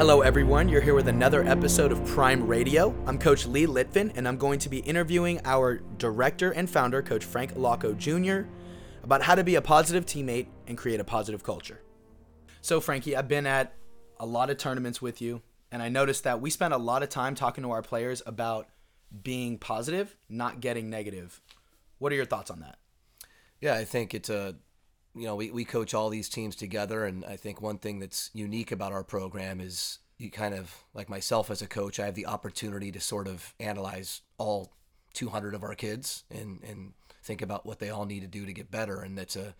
Hello, everyone. You're here with another episode of Prime Radio. I'm Coach Lee Litvin, and I'm going to be interviewing our director and founder, Coach Frank Allocco Jr., about how to be a positive teammate and create a positive culture. So, Frankie, I've been at a lot of tournaments with you, and I noticed that we spend a lot of time talking to our players about being positive, not getting negative. What are your thoughts on that? Yeah, I think it's a, you know, we, we coach all these teams together. And I think one thing that's unique about our program is you kind of, like myself as a coach, I have the opportunity to sort of analyze all 200 of our kids and, and think about what they all need to do to get better. And it's a,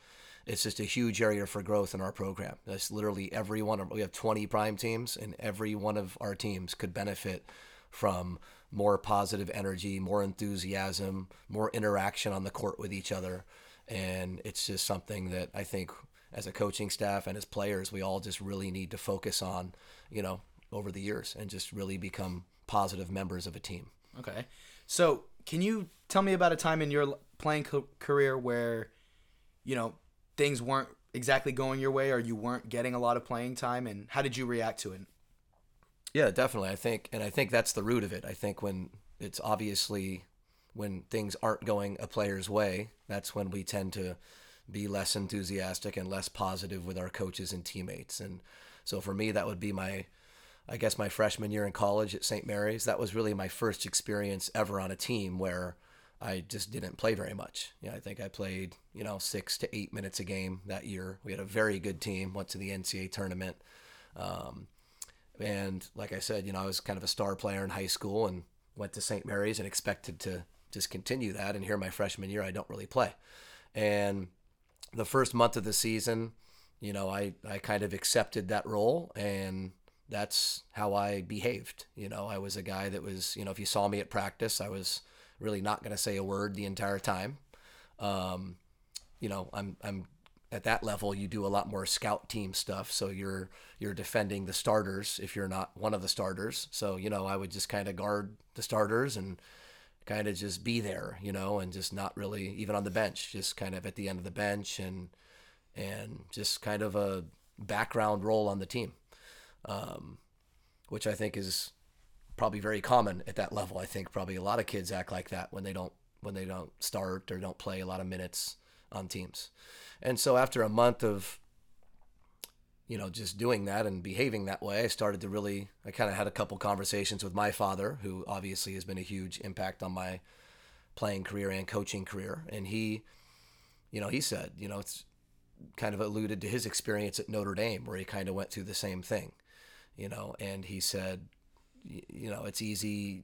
it's just a huge area for growth in our program. That's literally every one of, we have 20 prime teams and every one of our teams could benefit from more positive energy, more enthusiasm, more interaction on the court with each other. And it's just something that I think as a coaching staff and as players, we all just really need to focus on, you know, over the years and just really become positive members of a team. Okay. So, can you tell me about a time in your playing co- career where, you know, things weren't exactly going your way or you weren't getting a lot of playing time and how did you react to it? Yeah, definitely. I think, and I think that's the root of it. I think when it's obviously when things aren't going a player's way, that's when we tend to be less enthusiastic and less positive with our coaches and teammates. And so for me, that would be my, I guess, my freshman year in college at St. Mary's. That was really my first experience ever on a team where I just didn't play very much. Yeah, I think I played, you know, six to eight minutes a game that year. We had a very good team, went to the NCAA tournament. Um, and like I said, you know, I was kind of a star player in high school and went to St. Mary's and expected to just continue that. And here, my freshman year, I don't really play. And the first month of the season, you know, I, I kind of accepted that role and that's how I behaved. You know, I was a guy that was, you know, if you saw me at practice, I was really not going to say a word the entire time. Um, you know, I'm, I'm at that level you do a lot more scout team stuff so you're you're defending the starters if you're not one of the starters so you know i would just kind of guard the starters and kind of just be there you know and just not really even on the bench just kind of at the end of the bench and and just kind of a background role on the team um, which i think is probably very common at that level. I think probably a lot of kids act like that when they don't when they don't start or don't play a lot of minutes on teams. And so after a month of you know just doing that and behaving that way, I started to really I kind of had a couple conversations with my father, who obviously has been a huge impact on my playing career and coaching career, and he you know, he said, you know, it's kind of alluded to his experience at Notre Dame where he kind of went through the same thing, you know, and he said, you know, it's easy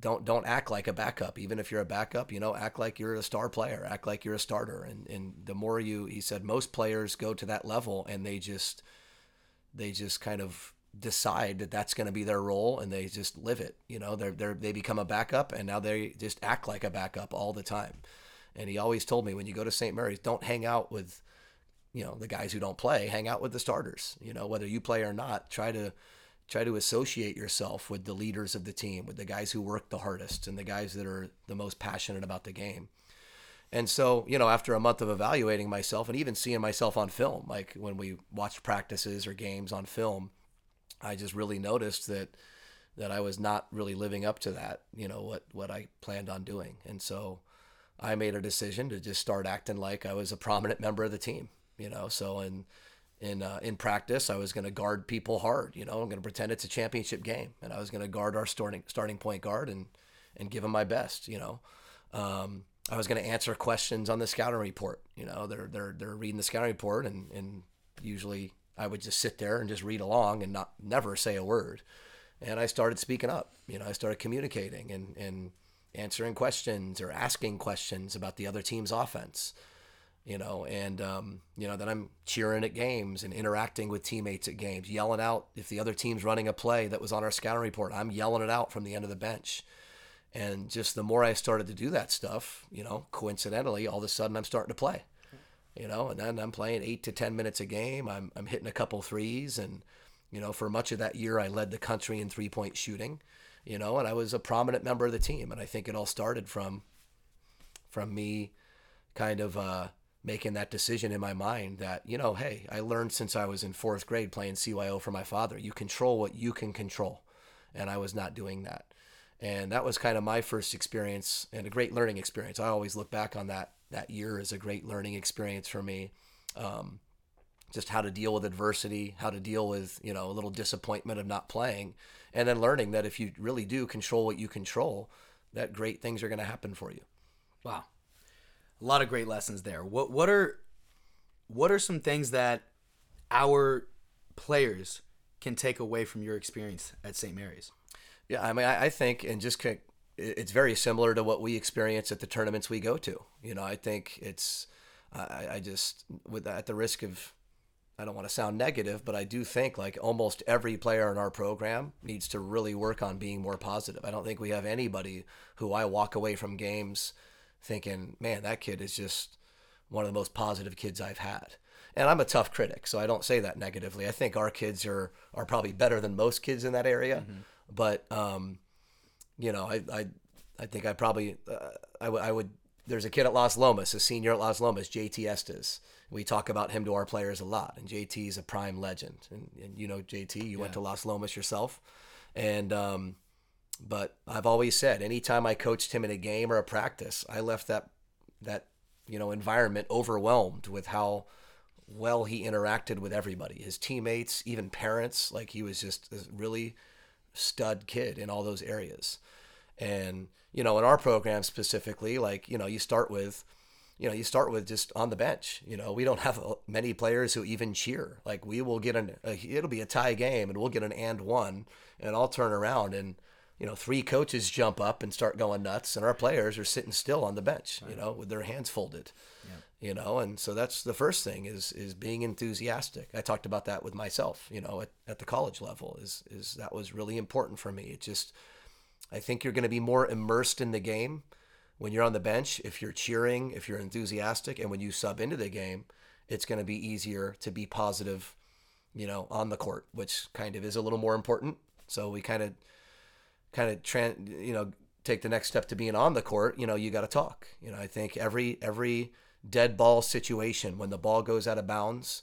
don't don't act like a backup. Even if you're a backup you know act like you're a star player act like you're a starter. And and the more you he said most players go to that level and they just they just kind of decide that that's going to be their role and they just live it. You know they're, they're they become a backup and now they just act like a backup all the time. And he always told me when you go to st mary's don't hang out with you know the guys who don't play. Hang out with the starters. You know whether you play or not try to try to associate yourself with the leaders of the team, with the guys who work the hardest and the guys that are the most passionate about the game. And so, you know, after a month of evaluating myself and even seeing myself on film, like when we watched practices or games on film, I just really noticed that that I was not really living up to that, you know, what what I planned on doing. And so I made a decision to just start acting like I was a prominent member of the team, you know. So and in uh, in practice, I was going to guard people hard. You know, I'm going to pretend it's a championship game, and I was going to guard our starting starting point guard and and give him my best. You know, um, I was going to answer questions on the scouting report. You know, they're they're they're reading the scouting report, and and usually I would just sit there and just read along and not never say a word. And I started speaking up. You know, I started communicating and and answering questions or asking questions about the other team's offense you know, and um, you know, that I'm cheering at games and interacting with teammates at games, yelling out if the other team's running a play that was on our scouting report, I'm yelling it out from the end of the bench. And just the more I started to do that stuff, you know, coincidentally, all of a sudden I'm starting to play. You know, and then I'm playing eight to ten minutes a game. I'm I'm hitting a couple threes, and you know, for much of that year, I led the country in three point shooting. You know, and I was a prominent member of the team, and I think it all started from from me kind of uh, making that decision in my mind that, you know, hey, I learned since I was in fourth grade playing CYO for my father. You control what you can control. And I was not doing that. And that was kind of my first experience and a great learning experience. I always look back on that that year as a great learning experience for me. Um, just how to deal with adversity, how to deal with, you know, a little disappointment of not playing, and then learning that if you really do control what you control, that great things are going to happen for you. Wow. A lot of great lessons there. What what are what are some things that our players can take away from your experience at St. Mary's? Yeah, I mean, I, I think, and just it's very similar to what we experience at the tournaments we go to. You know, I think it's, I, I just, with at the risk of, I don't want to sound negative, but I do think like almost every player in our program needs to really work on being more positive. I don't think we have anybody who I walk away from games thinking, man, that kid is just one of the most positive kids I've had. And I'm a tough critic, so I don't say that negatively. I think our kids are are probably better than most kids in that area, mm-hmm. but um, you know, I I, I think I probably uh, I, w- I would. There's a kid at Las Lomas, a senior at Las Lomas, JT Estes. We talk about him to our players a lot, and JT is a prime legend. And, and you know JT, you yeah. went to Las Lomas yourself, and um, but I've always said, anytime I coached him in a game or a practice, I left that that you know environment overwhelmed with how well he interacted with everybody, his teammates, even parents. Like he was just a really stud kid in all those areas. And you know, in our program specifically, like you know, you start with you know, you start with just on the bench. You know, we don't have many players who even cheer. Like we will get an, a, it'll be a tie game, and we'll get an and one, and I'll turn around and you know, three coaches jump up and start going nuts, and our players are sitting still on the bench, right. you know, with their hands folded. Yeah. You know, and so that's the first thing is is being enthusiastic. I talked about that with myself, you know, at, at the college level is is that was really important for me. It just I think you're going to be more immersed in the game when you're on the bench if you're cheering, if you're enthusiastic, and when you sub into the game, it's going to be easier to be positive, you know, on the court, which kind of is a little more important. So we kind of kind of tran you know take the next step to being on the court, you know, you got to talk. You know, I think every every dead ball situation when the ball goes out of bounds,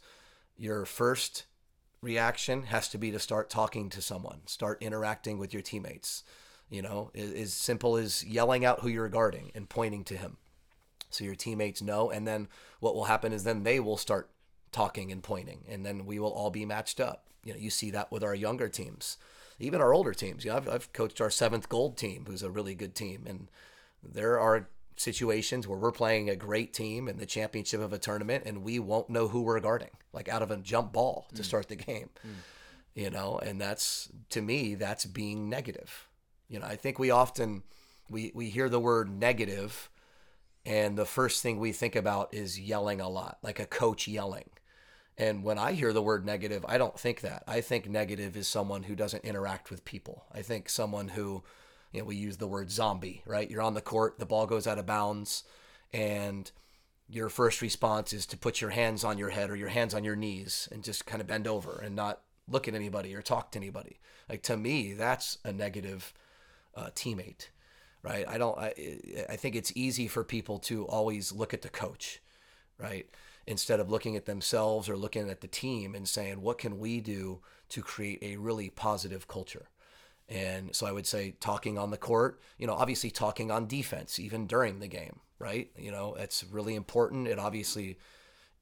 your first reaction has to be to start talking to someone, start interacting with your teammates. You know, as simple as yelling out who you're guarding and pointing to him. So your teammates know and then what will happen is then they will start talking and pointing and then we will all be matched up. You know, you see that with our younger teams even our older teams. You know, I've, I've coached our seventh gold team, who's a really good team, and there are situations where we're playing a great team in the championship of a tournament, and we won't know who we're guarding, like out of a jump ball to mm. start the game. Mm. You know, and that's to me, that's being negative. You know, I think we often we we hear the word negative, and the first thing we think about is yelling a lot, like a coach yelling. And when I hear the word negative, I don't think that. I think negative is someone who doesn't interact with people. I think someone who, you know, we use the word zombie, right? You're on the court, the ball goes out of bounds, and your first response is to put your hands on your head or your hands on your knees and just kind of bend over and not look at anybody or talk to anybody. Like to me, that's a negative uh, teammate, right? I don't. I, I think it's easy for people to always look at the coach, right? Instead of looking at themselves or looking at the team and saying, what can we do to create a really positive culture? And so I would say talking on the court, you know, obviously talking on defense, even during the game, right? You know, it's really important. It obviously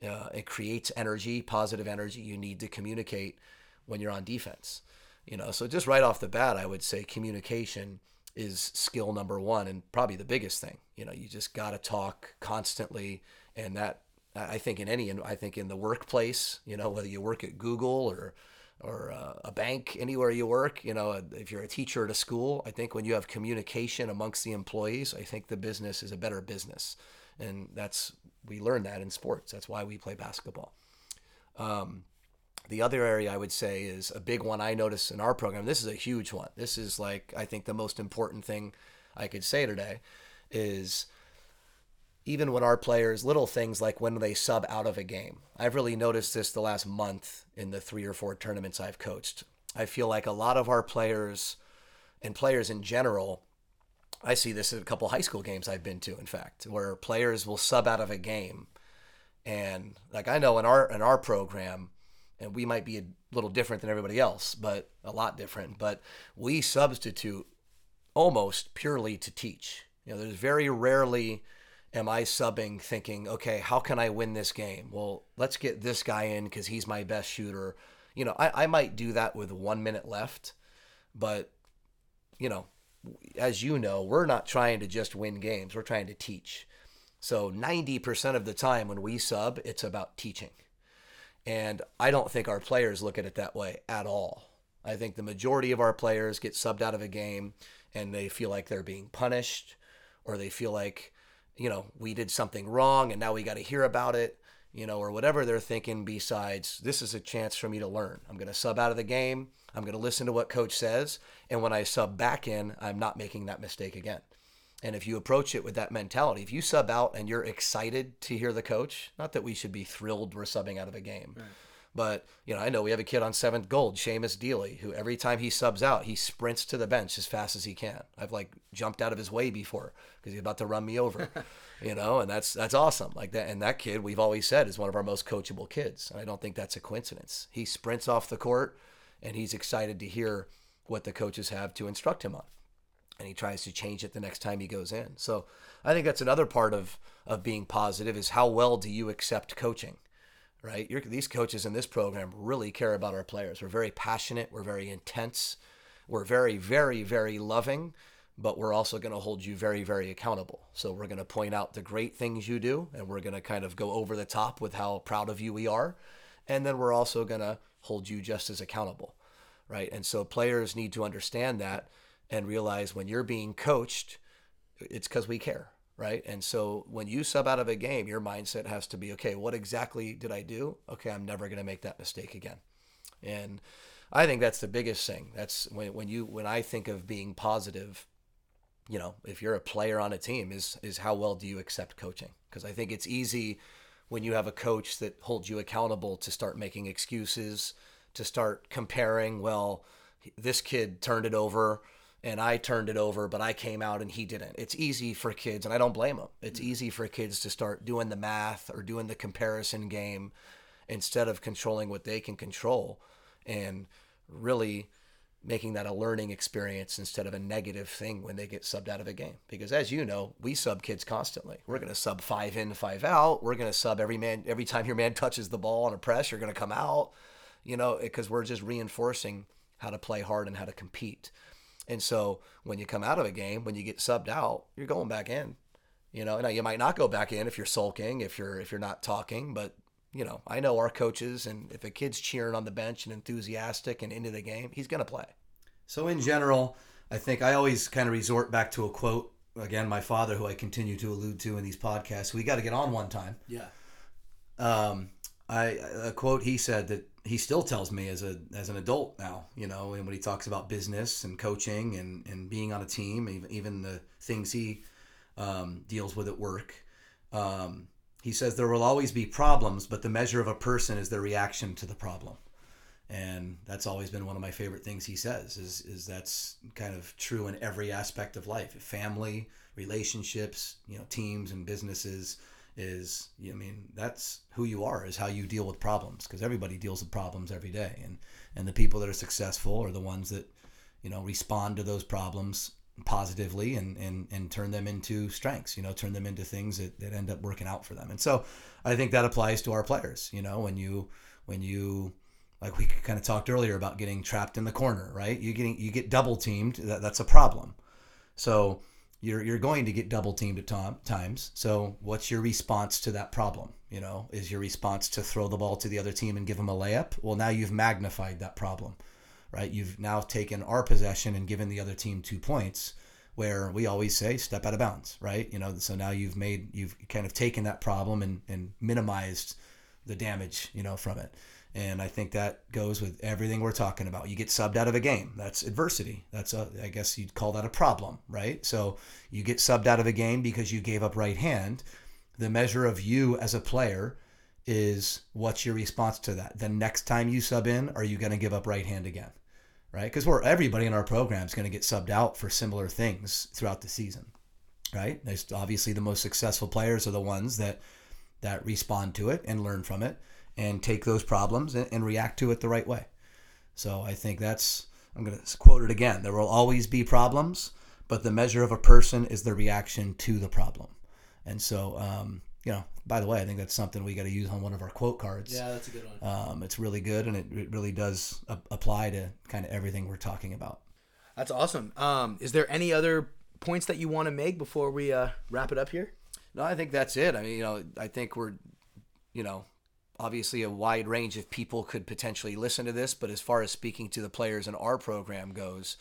uh, it creates energy, positive energy. You need to communicate when you're on defense. You know, so just right off the bat, I would say communication is skill number one and probably the biggest thing. You know, you just got to talk constantly, and that I think in any, I think in the workplace, you know, whether you work at Google or or uh, a bank, anywhere you work, you know, if you're a teacher at a school, I think when you have communication amongst the employees, I think the business is a better business, and that's we learn that in sports. That's why we play basketball. Um, the other area I would say is a big one I notice in our program. This is a huge one. This is like I think the most important thing I could say today is even when our players, little things like when they sub out of a game. I've really noticed this the last month in the three or four tournaments I've coached. I feel like a lot of our players and players in general, I see this at a couple high school games I've been to, in fact, where players will sub out of a game And like I know in our in our program, and we might be a little different than everybody else, but a lot different. But we substitute almost purely to teach. You know, there's very rarely am I subbing thinking, okay, how can I win this game? Well, let's get this guy in because he's my best shooter. You know, I, I might do that with one minute left, but, you know, as you know, we're not trying to just win games, we're trying to teach. So 90% of the time when we sub, it's about teaching. And I don't think our players look at it that way at all. I think the majority of our players get subbed out of a game and they feel like they're being punished or they feel like, you know, we did something wrong and now we got to hear about it, you know, or whatever they're thinking besides this is a chance for me to learn. I'm going to sub out of the game. I'm going to listen to what coach says. And when I sub back in, I'm not making that mistake again. And if you approach it with that mentality, if you sub out and you're excited to hear the coach, not that we should be thrilled we're subbing out of a game, right. But you know, I know we have a kid on seventh gold, Seamus Deely, who every time he subs out, he sprints to the bench as fast as he can. I've like jumped out of his way before because he's about to run me over, you know, and that's that's awesome. Like that, and that kid we've always said is one of our most coachable kids, and I don't think that's a coincidence. He sprints off the court, and he's excited to hear what the coaches have to instruct him on and he tries to change it the next time he goes in. So I think that's another part of of being positive is how well do you accept coaching, right? You're, these coaches in this program really care about our players. We're very passionate. We're very intense. We're very, very, very loving, but we're also going to hold you very, very accountable. So we're going to point out the great things you do, and we're going to kind of go over the top with how proud of you we are, and then we're also going to hold you just as accountable, right? And so players need to understand that and realize when you're being coached, it's because we care, right? And so when you sub out of a game, your mindset has to be okay, what exactly did I do? Okay, I'm never going to make that mistake again. And I think that's the biggest thing. That's when, when you when I think of being positive, you know, if you're a player on a team, is is how well do you accept coaching? Because I think it's easy when you have a coach that holds you accountable to start making excuses, to start comparing. Well, this kid turned it over and I turned it over, but I came out and he didn't. It's easy for kids, and I don't blame them. It's mm. easy for kids to start doing the math or doing the comparison game instead of controlling what they can control and really making that a learning experience instead of a negative thing when they get subbed out of a game. Because as you know, we sub kids constantly. We're going to sub five in, five out. We're going to sub every man every time your man touches the ball on a press, you're going to come out. You know, because we're just reinforcing how to play hard and how to compete. And so when you come out of a game, when you get subbed out, you're going back in. You know, now you might not go back in if you're sulking, if you're if you're not talking, but you know, I know our coaches, and if a kid's cheering on the bench and enthusiastic and into the game, he's going to play. So in general, I think I always kind of resort back to a quote. Again, my father, who I continue to allude to in these podcasts, we got to get on one time. Yeah. Um, I a quote he said that he still tells me as a as an adult now, you know, and when he talks about business and coaching and and being on a team, even even the things he um, deals with at work. Um, he says there will always be problems, but the measure of a person is their reaction to the problem, and that's always been one of my favorite things he says. Is is that's kind of true in every aspect of life, family, relationships, you know, teams and businesses is you I mean that's who you are is how you deal with problems because everybody deals with problems every day. And and the people that are successful are the ones that you know respond to those problems positively and and and turn them into strengths you know turn them into things that, that end up working out for them. And so I think that applies to our players you know when you when you like we kind of talked earlier about getting trapped in the corner right? You getting you get double teamed that, that's a problem. So you're you're going to get double teamed at times. So what's your response to that problem? You know, is your response to throw the ball to the other team and give them a layup? Well, now you've magnified that problem, right? You've now taken our possession and given the other team two points, where we always say step out of bounds, right? You know, so now you've made you've kind of taken that problem and and minimized the damage, you know, from it. And I think that goes with everything we're talking about. You get subbed out of a game. That's adversity. That's a, I guess you'd call that a problem, right? So you get subbed out of a game because you gave up right hand. The measure of you as a player is what's your response to that. The next time you sub in, are you going to give up right hand again? Right? Because we're everybody in our program is going to get subbed out for similar things throughout the season. Right? There's obviously the most successful players are the ones that that respond to it and learn from it and take those problems and, and react to it the right way. So I think that's, I'm going to quote it again. There will always be problems, but the measure of a person is the reaction to the problem. And so, um, you know, by the way, I think that's something we got to use on one of our quote cards. Yeah, that's a good one. Um, it's really good, and it, it really does a- apply to kind of everything we're talking about. That's awesome. Um, is there any other points that you want to make before we uh, wrap it up here? No, I think that's it. I mean, you know, I think we're, you know, obviously a wide range of people could potentially listen to this, but as far as speaking to the players in our program goes,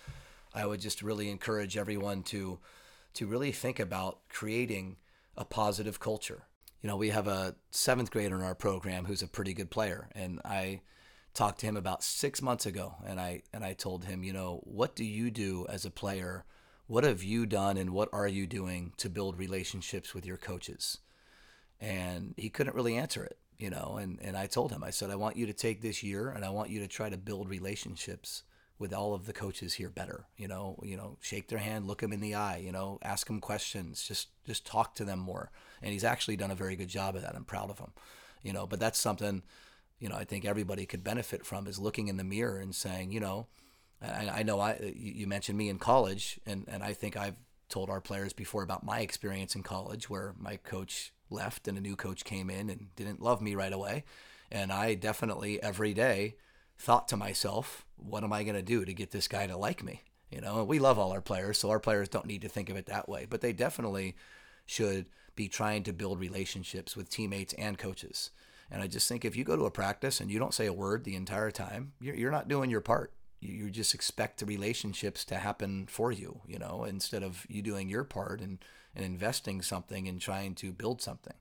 I would just really encourage everyone to to really think about creating a positive culture. You know, we have a seventh grader in our program who's a pretty good player, and I talked to him about six months ago, and I and I told him, you know, what do you do as a player? What have you done, and what are you doing to build relationships with your coaches? And he couldn't really answer it, you know. And and I told him, I said, I want you to take this year, and I want you to try to build relationships with all of the coaches here better. You know, you know, shake their hand, look them in the eye, you know, ask them questions, just just talk to them more. And he's actually done a very good job of that. I'm proud of him. You know, but that's something, you know, I think everybody could benefit from is looking in the mirror and saying, you know, I, I know I uh, you mentioned me in college, and and I think I've told our players before about my experience in college where my coach left and a new coach came in and didn't love me right away. And I definitely every day thought to myself, what am I going to do to get this guy to like me? You know, we love all our players, so our players don't need to think of it that way, but they definitely should be trying to build relationships with teammates and coaches. And I just think if you go to a practice and you don't say a word the entire time, you're, you're not doing your part. You, you just expect the relationships to happen for you, you know, instead of you doing your part and, and investing something and trying to build something.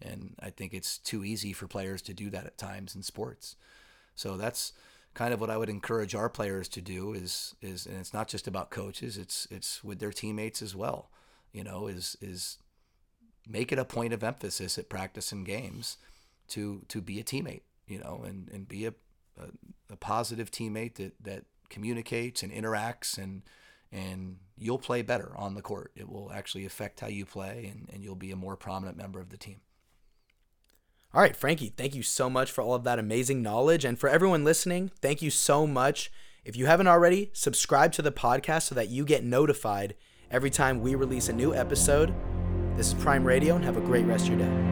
And I think it's too easy for players to do that at times in sports. So that's kind of what I would encourage our players to do is is and it's not just about coaches, it's it's with their teammates as well. You know, is is make it a point of emphasis at practice and games to to be a teammate, you know, and, and be a, a, a positive teammate that, that communicates and interacts and and you'll play better on the court. It will actually affect how you play and, and you'll be a more prominent member of the team. All right, Frankie, thank you so much for all of that amazing knowledge. And for everyone listening, thank you so much. If you haven't already, subscribe to the podcast so that you get notified every time we release a new episode. This is Prime Radio, and have a great rest of your day.